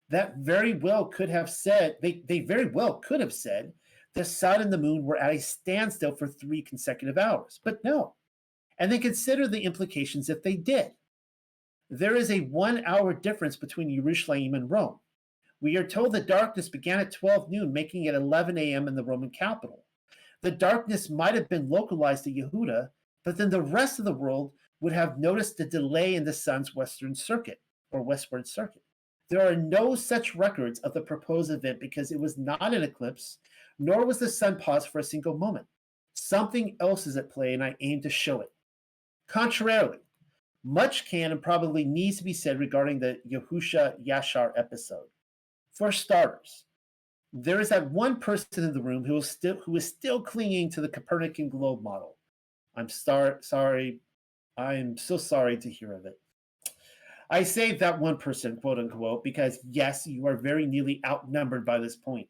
That very well could have said, they, they very well could have said, the sun and the moon were at a standstill for three consecutive hours. But no. And they consider the implications if they did. There is a one hour difference between Jerusalem and Rome. We are told that darkness began at 12 noon, making it 11 a.m. in the Roman capital. The darkness might have been localized to Yehuda, but then the rest of the world would have noticed the delay in the sun's western circuit or westward circuit. There are no such records of the proposed event because it was not an eclipse, nor was the sun paused for a single moment. Something else is at play, and I aim to show it. Contrarily, much can and probably needs to be said regarding the Yahusha Yashar episode. For starters, there is that one person in the room who is still who is still clinging to the Copernican globe model. I'm star- sorry. I'm so sorry to hear of it. I say that one person, quote unquote, because yes, you are very nearly outnumbered by this point.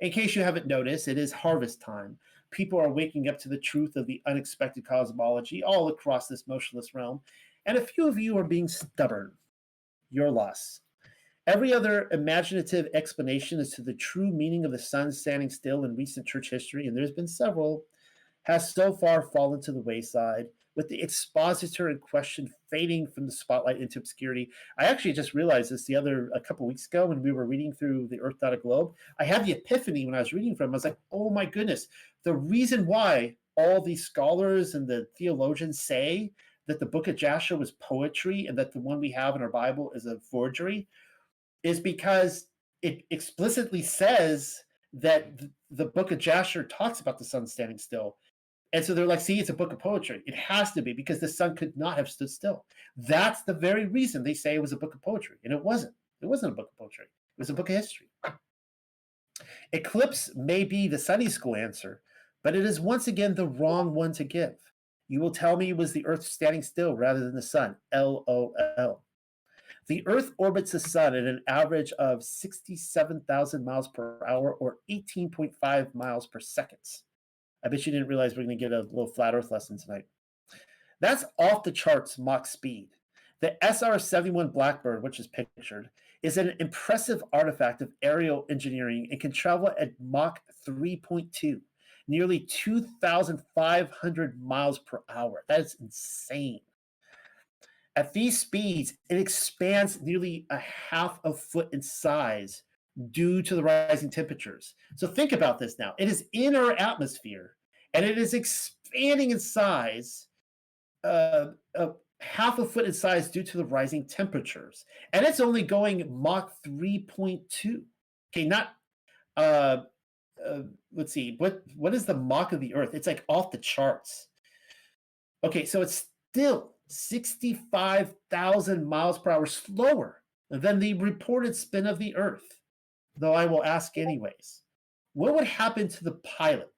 In case you haven't noticed, it is harvest time. People are waking up to the truth of the unexpected cosmology all across this motionless realm, and a few of you are being stubborn. Your loss. Every other imaginative explanation as to the true meaning of the sun standing still in recent church history, and there's been several, has so far fallen to the wayside, with the expositor in question fading from the spotlight into obscurity. I actually just realized this the other a couple weeks ago when we were reading through the Earth Not a Globe. I had the epiphany when I was reading from. I was like, oh my goodness, the reason why all these scholars and the theologians say that the Book of Jasher was poetry and that the one we have in our Bible is a forgery is because it explicitly says that the book of Jasher talks about the sun standing still. And so they're like, see, it's a book of poetry. It has to be because the sun could not have stood still. That's the very reason they say it was a book of poetry. And it wasn't. It wasn't a book of poetry, it was a book of history. Eclipse may be the Sunday school answer, but it is once again the wrong one to give. You will tell me it was the earth standing still rather than the sun. LOL. The Earth orbits the Sun at an average of 67,000 miles per hour or 18.5 miles per second. I bet you didn't realize we're going to get a little flat Earth lesson tonight. That's off the charts Mach speed. The SR 71 Blackbird, which is pictured, is an impressive artifact of aerial engineering and can travel at Mach 3.2, nearly 2,500 miles per hour. That is insane. At these speeds, it expands nearly a half a foot in size due to the rising temperatures. So think about this now. It is in our atmosphere and it is expanding in size uh, half a foot in size due to the rising temperatures. And it's only going Mach 3.2. Okay, not uh, uh let's see, what what is the Mach of the Earth? It's like off the charts. Okay, so it's still 65,000 miles per hour slower than the reported spin of the Earth. Though I will ask anyways. What would happen to the pilot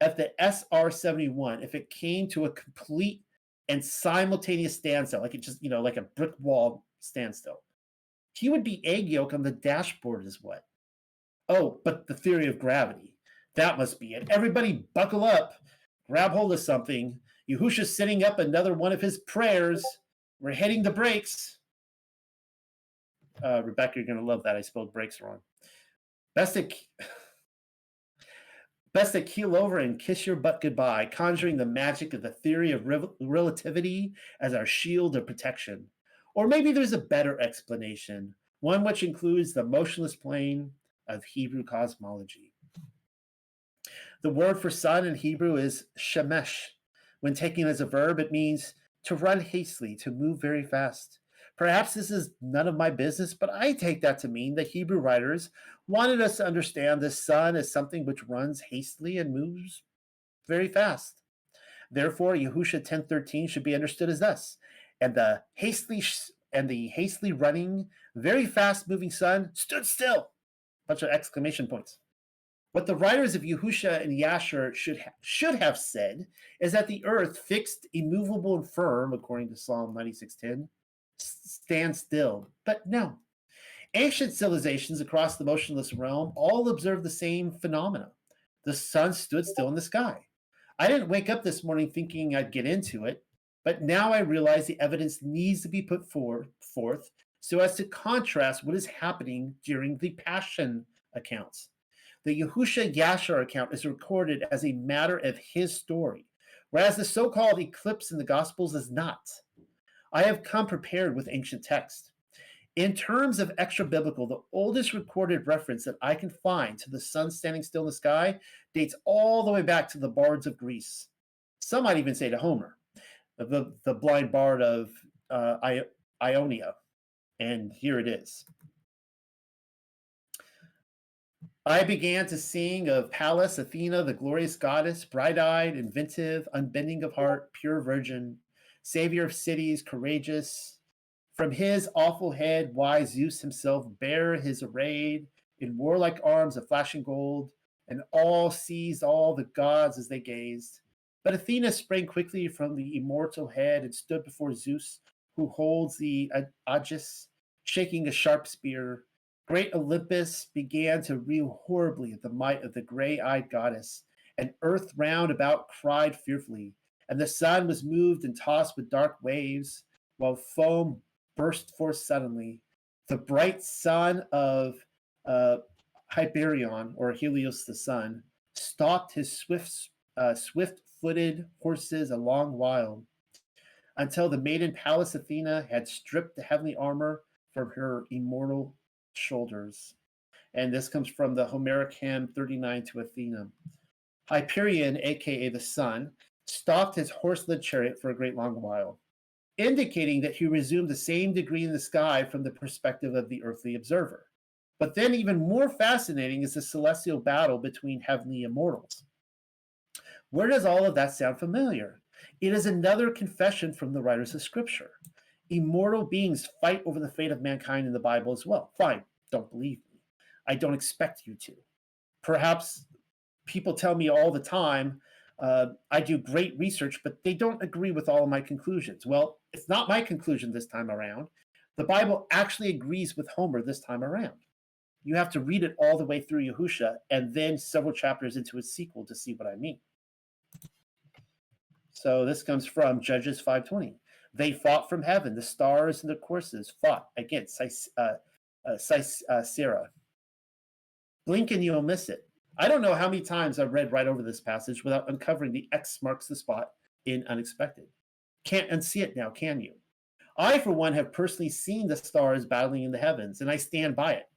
at the SR 71 if it came to a complete and simultaneous standstill, like it just, you know, like a brick wall standstill? He would be egg yolk on the dashboard, is what. Oh, but the theory of gravity. That must be it. Everybody buckle up, grab hold of something, Yahusha's setting up another one of his prayers. We're hitting the brakes. Uh, Rebecca, you're going to love that. I spelled brakes wrong. Best to, best to keel over and kiss your butt goodbye, conjuring the magic of the theory of relativity as our shield of protection. Or maybe there's a better explanation, one which includes the motionless plane of Hebrew cosmology. The word for sun in Hebrew is shemesh, when taken as a verb, it means to run hastily, to move very fast. Perhaps this is none of my business, but I take that to mean the Hebrew writers wanted us to understand the sun as something which runs hastily and moves very fast. Therefore, Yahusha 10:13 should be understood as thus, and the hastily and the hastily running, very fast moving sun stood still. Bunch of exclamation points. What the writers of Yahusha and Yasher should ha- should have said is that the earth, fixed, immovable, and firm, according to Psalm 96:10, stands still. But no. Ancient civilizations across the motionless realm all observed the same phenomena. The sun stood still in the sky. I didn't wake up this morning thinking I'd get into it, but now I realize the evidence needs to be put forth, forth so as to contrast what is happening during the passion accounts. The Yahusha Yashar account is recorded as a matter of his story, whereas the so called eclipse in the Gospels is not. I have come prepared with ancient text. In terms of extra biblical, the oldest recorded reference that I can find to the sun standing still in the sky dates all the way back to the bards of Greece. Some might even say to Homer, the, the blind bard of uh, Ionia. And here it is. I began to sing of Pallas, Athena, the glorious goddess, bright eyed, inventive, unbending of heart, pure virgin, savior of cities, courageous. From his awful head, wise Zeus himself bare his arrayed in warlike arms of flashing gold, and all seized all the gods as they gazed. But Athena sprang quickly from the immortal head and stood before Zeus, who holds the aegis, shaking a sharp spear Great Olympus began to reel horribly at the might of the gray eyed goddess, and earth round about cried fearfully, and the sun was moved and tossed with dark waves, while foam burst forth suddenly. The bright sun of uh, Hyperion, or Helios the sun, stalked his swift, uh, swift-footed horses a long while, until the maiden Pallas Athena had stripped the heavenly armor from her immortal shoulders. And this comes from the Homeric hymn 39 to Athena. Hyperion, aka the sun, stopped his horse led chariot for a great long while, indicating that he resumed the same degree in the sky from the perspective of the earthly observer. But then, even more fascinating is the celestial battle between heavenly immortals. Where does all of that sound familiar? It is another confession from the writers of Scripture immortal beings fight over the fate of mankind in the Bible as well. Fine, don't believe me. I don't expect you to. Perhaps people tell me all the time, uh, I do great research, but they don't agree with all of my conclusions. Well, it's not my conclusion this time around. The Bible actually agrees with Homer this time around. You have to read it all the way through Yahusha and then several chapters into its sequel to see what I mean. So this comes from Judges 520. They fought from heaven. The stars and the courses fought against uh, uh, Sisera. Blink and you'll miss it. I don't know how many times I've read right over this passage without uncovering the X marks the spot in unexpected. Can't unsee it now, can you? I, for one, have personally seen the stars battling in the heavens, and I stand by it.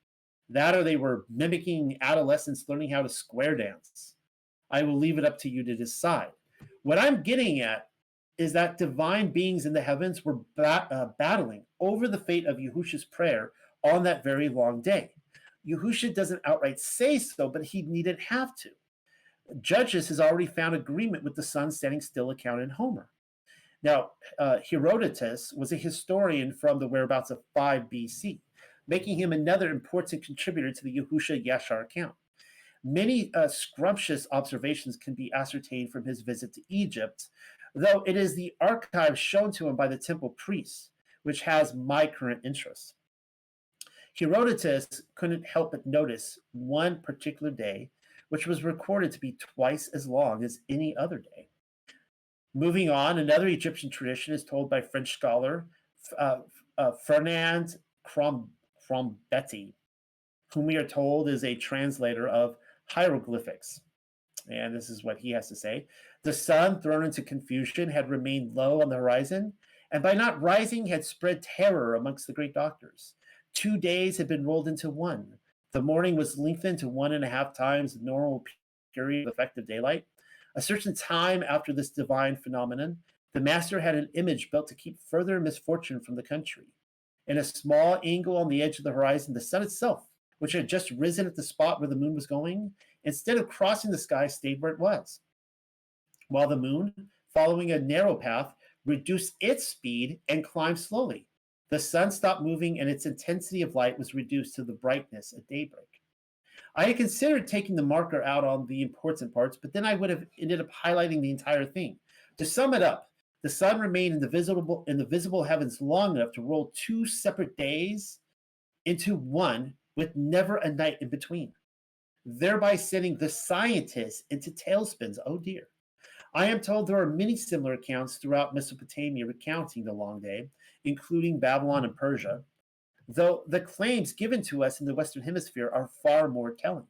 That or they were mimicking adolescents learning how to square dance. I will leave it up to you to decide. What I'm getting at is that divine beings in the heavens were bat- uh, battling over the fate of Yahusha's prayer on that very long day. Yahusha doesn't outright say so, but he needn't have to. Judges has already found agreement with the sun standing still account in Homer. Now, uh, Herodotus was a historian from the whereabouts of 5 BC, making him another important contributor to the Yahusha Yashar account. Many uh, scrumptious observations can be ascertained from his visit to Egypt, though it is the archive shown to him by the temple priests which has my current interest. Herodotus couldn't help but notice one particular day, which was recorded to be twice as long as any other day. Moving on, another Egyptian tradition is told by French scholar uh, uh, Fernand Crom- Crombetty, whom we are told is a translator of hieroglyphics. And this is what he has to say. The sun, thrown into confusion, had remained low on the horizon, and by not rising had spread terror amongst the great doctors. Two days had been rolled into one. The morning was lengthened to one and a half times the normal period of effective daylight. A certain time after this divine phenomenon, the master had an image built to keep further misfortune from the country. In a small angle on the edge of the horizon, the sun itself, which had just risen at the spot where the moon was going, instead of crossing the sky, stayed where it was while the moon, following a narrow path, reduced its speed and climbed slowly. The sun stopped moving and its intensity of light was reduced to the brightness at daybreak. I had considered taking the marker out on the important parts, but then I would have ended up highlighting the entire thing. To sum it up, the sun remained in the visible in the visible heavens long enough to roll two separate days into one with never a night in between, thereby sending the scientists into tailspins. Oh dear. I am told there are many similar accounts throughout Mesopotamia recounting the long day, including Babylon and Persia, though the claims given to us in the Western Hemisphere are far more telling.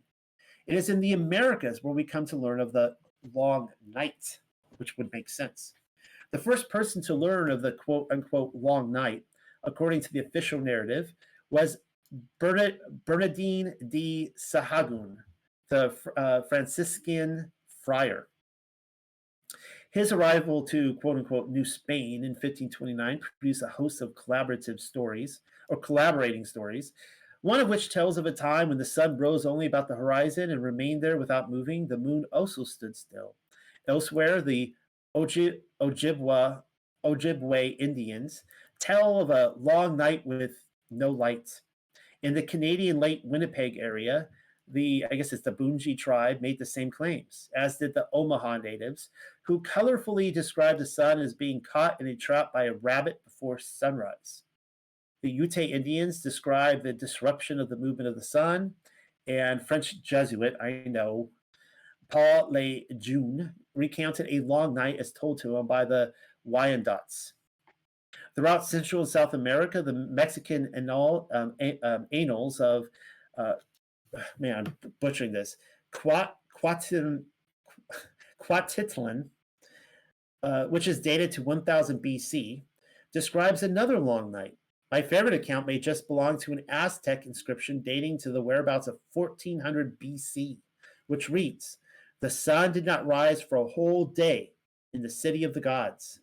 It is in the Americas where we come to learn of the long night, which would make sense. The first person to learn of the quote unquote long night, according to the official narrative, was Bernardine de Sahagun, the uh, Franciscan friar. His arrival to quote unquote New Spain in 1529 produced a host of collaborative stories or collaborating stories, one of which tells of a time when the sun rose only about the horizon and remained there without moving. The moon also stood still. Elsewhere, the Ojibwa, Ojibwe Indians tell of a long night with no light. In the Canadian Lake Winnipeg area, the I guess it's the Bunji tribe made the same claims, as did the Omaha natives, who colorfully described the sun as being caught in a trap by a rabbit before sunrise. The Ute Indians described the disruption of the movement of the sun, and French Jesuit, I know, Paul Le Jeune, recounted a long night as told to him by the Wyandots. Throughout Central and South America, the Mexican anal, um, a, um, annals of, uh, man, I'm butchering this, Quat, Quatitlan, uh, which is dated to 1000 BC, describes another long night. My favorite account may just belong to an Aztec inscription dating to the whereabouts of 1400 BC, which reads, The sun did not rise for a whole day in the city of the gods.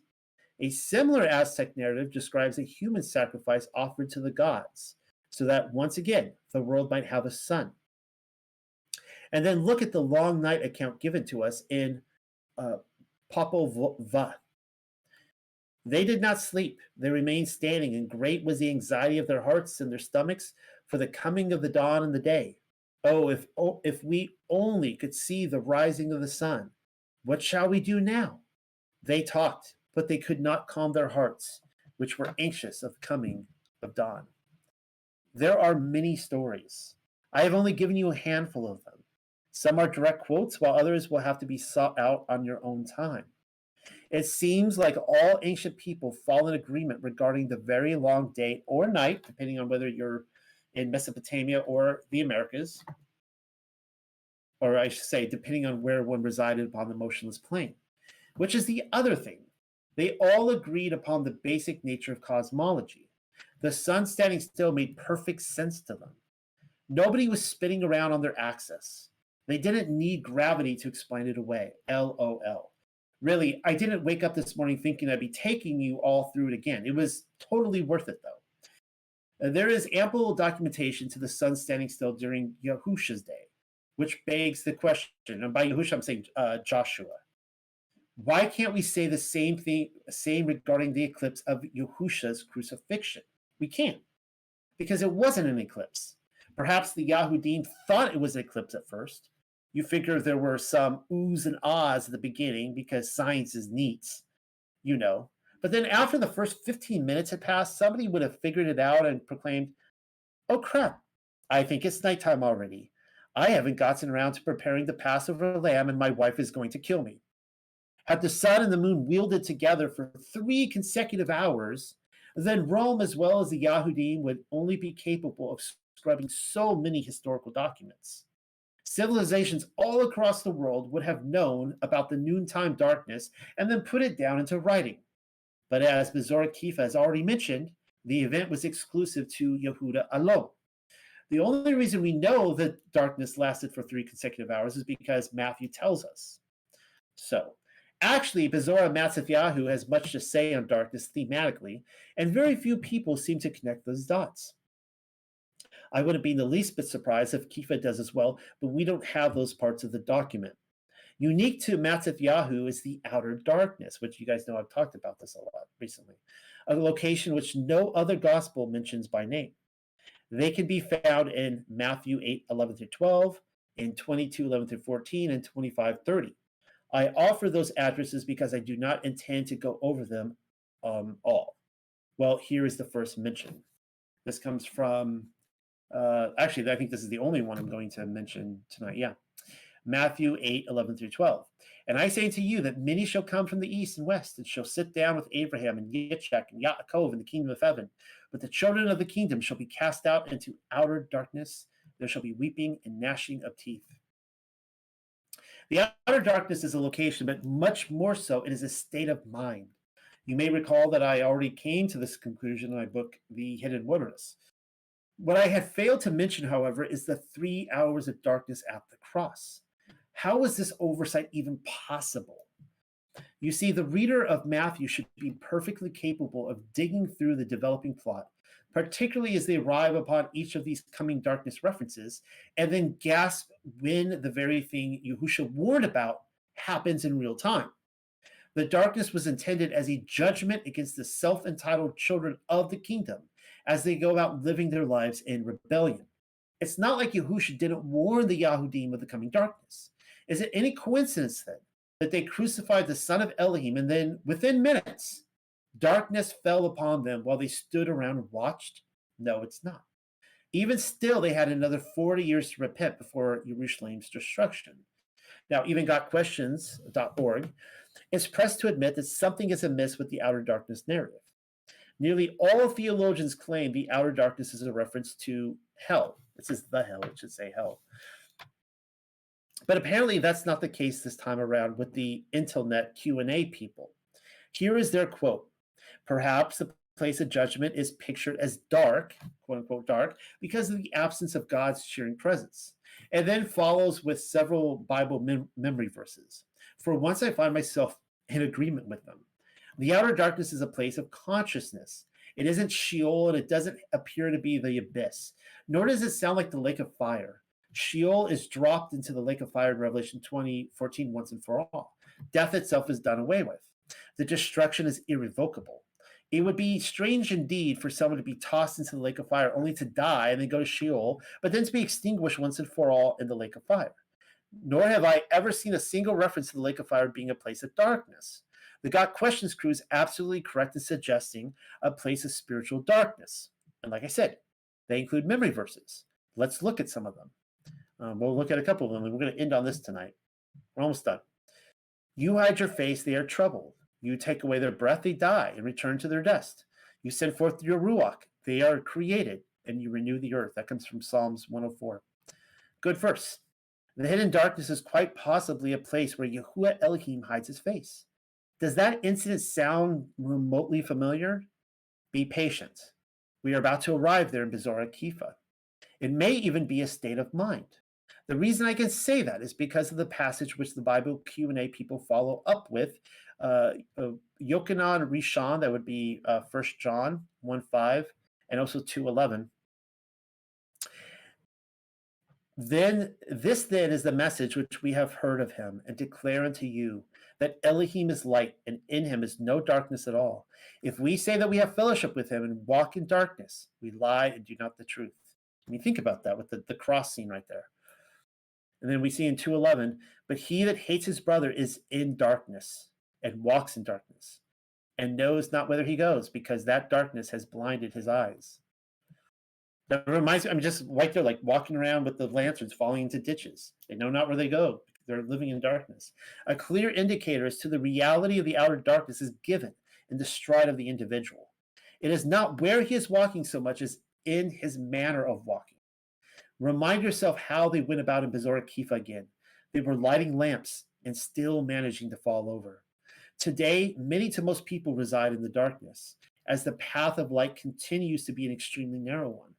A similar Aztec narrative describes a human sacrifice offered to the gods, so that once again the world might have a sun. And then look at the long night account given to us in uh, Popol Vuh. They did not sleep. They remained standing, and great was the anxiety of their hearts and their stomachs for the coming of the dawn and the day. Oh, if oh, if we only could see the rising of the sun. What shall we do now? They talked, but they could not calm their hearts, which were anxious of the coming of dawn. There are many stories. I have only given you a handful of them. Some are direct quotes, while others will have to be sought out on your own time. It seems like all ancient people fall in agreement regarding the very long day or night, depending on whether you're in Mesopotamia or the Americas, or I should say, depending on where one resided upon the motionless plane, which is the other thing. They all agreed upon the basic nature of cosmology. The sun standing still made perfect sense to them. Nobody was spinning around on their axis. They didn't need gravity to explain it away. LOL. Really, I didn't wake up this morning thinking I'd be taking you all through it again. It was totally worth it, though. Uh, there is ample documentation to the sun standing still during Yahusha's day, which begs the question, and by Yahusha, I'm saying uh, Joshua. Why can't we say the same thing, same regarding the eclipse of Yahusha's crucifixion? We can't, because it wasn't an eclipse. Perhaps the Yahudim thought it was an eclipse at first, you figure there were some oohs and ahs at the beginning because science is neat, you know. But then after the first 15 minutes had passed, somebody would have figured it out and proclaimed, Oh crap, I think it's nighttime already. I haven't gotten around to preparing the Passover lamb and my wife is going to kill me. Had the sun and the moon wielded together for three consecutive hours, then Rome, as well as the Yahudim, would only be capable of scrubbing so many historical documents civilizations all across the world would have known about the noontime darkness and then put it down into writing. But as Bezorah Kepha has already mentioned, the event was exclusive to Yehuda alone. The only reason we know that darkness lasted for three consecutive hours is because Matthew tells us. So, actually, Bezorah Matithyahu has much to say on darkness thematically, and very few people seem to connect those dots. I wouldn't be in the least bit surprised if Kepha does as well, but we don't have those parts of the document. Unique to Matsetyahu is the outer darkness, which you guys know I've talked about this a lot recently, a location which no other gospel mentions by name. They can be found in Matthew 8 11 through 12, in 22 11 through 14, and 25 30. I offer those addresses because I do not intend to go over them um, all. Well, here is the first mention. This comes from uh, actually, I think this is the only one I'm going to mention tonight. Yeah. Matthew 8, 11 through 12. And I say to you that many shall come from the east and west and shall sit down with Abraham and Yitzchak and Yaakov in the kingdom of heaven. But the children of the kingdom shall be cast out into outer darkness. There shall be weeping and gnashing of teeth. The outer darkness is a location, but much more so, it is a state of mind. You may recall that I already came to this conclusion in my book, The Hidden Wilderness. What I had failed to mention, however, is the three hours of darkness at the cross. How was this oversight even possible? You see, the reader of Matthew should be perfectly capable of digging through the developing plot, particularly as they arrive upon each of these coming darkness references, and then gasp when the very thing Yahusha warned about happens in real time. The darkness was intended as a judgment against the self entitled children of the kingdom as they go about living their lives in rebellion. It's not like Yahusha didn't warn the Yahudim of the coming darkness. Is it any coincidence then that they crucified the son of Elohim and then within minutes, darkness fell upon them while they stood around and watched? No, it's not. Even still, they had another 40 years to repent before Jerusalem's destruction. Now, even gotquestions.org is pressed to admit that something is amiss with the outer darkness narrative. Nearly all theologians claim the outer darkness is a reference to hell. It says the hell, it should say hell. But apparently that's not the case this time around with the Intelnet Q&A people. Here is their quote. Perhaps the place of judgment is pictured as dark, quote unquote dark, because of the absence of God's cheering presence. And then follows with several Bible mem- memory verses. For once I find myself in agreement with them. The outer darkness is a place of consciousness. It isn't Sheol and it doesn't appear to be the abyss, nor does it sound like the lake of fire. Sheol is dropped into the lake of fire in Revelation 20, 14 once and for all. Death itself is done away with. The destruction is irrevocable. It would be strange indeed for someone to be tossed into the lake of fire only to die and then go to Sheol, but then to be extinguished once and for all in the lake of fire. Nor have I ever seen a single reference to the lake of fire being a place of darkness. The Got Questions crew is absolutely correct in suggesting a place of spiritual darkness. And like I said, they include memory verses. Let's look at some of them. Um, we'll look at a couple of them, and we're going to end on this tonight. We're almost done. You hide your face, they are troubled. You take away their breath, they die and return to their dust. You send forth your ruach, they are created, and you renew the earth. That comes from Psalms 104. Good verse. The hidden darkness is quite possibly a place where Yahuwah Elohim hides his face. Does that incident sound remotely familiar? Be patient. We are about to arrive there in Bezorah Kepha. It may even be a state of mind. The reason I can say that is because of the passage which the Bible Q&A people follow up with, uh, uh, Yochanan Rishon, that would be uh, 1 John 1 5, and also 2 11. Then this then is the message which we have heard of him and declare unto you that Elohim is light and in him is no darkness at all. If we say that we have fellowship with him and walk in darkness, we lie and do not the truth. I mean, think about that with the, the cross scene right there. And then we see in 211, but he that hates his brother is in darkness and walks in darkness and knows not whither he goes because that darkness has blinded his eyes. That reminds me, I'm just right there, like walking around with the lanterns falling into ditches. They know not where they go. They're living in darkness. A clear indicator as to the reality of the outer darkness is given in the stride of the individual. It is not where he is walking so much as in his manner of walking. Remind yourself how they went about in Bezorah Kepha again. They were lighting lamps and still managing to fall over. Today, many to most people reside in the darkness, as the path of light continues to be an extremely narrow one.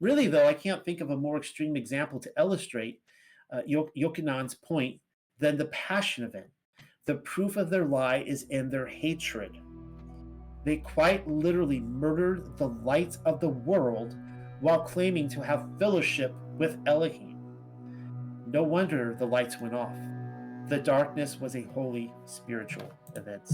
Really, though, I can't think of a more extreme example to illustrate uh, Yochanan's point than the passion event. The proof of their lie is in their hatred. They quite literally murdered the light of the world while claiming to have fellowship with Elohim. No wonder the lights went off. The darkness was a holy spiritual event.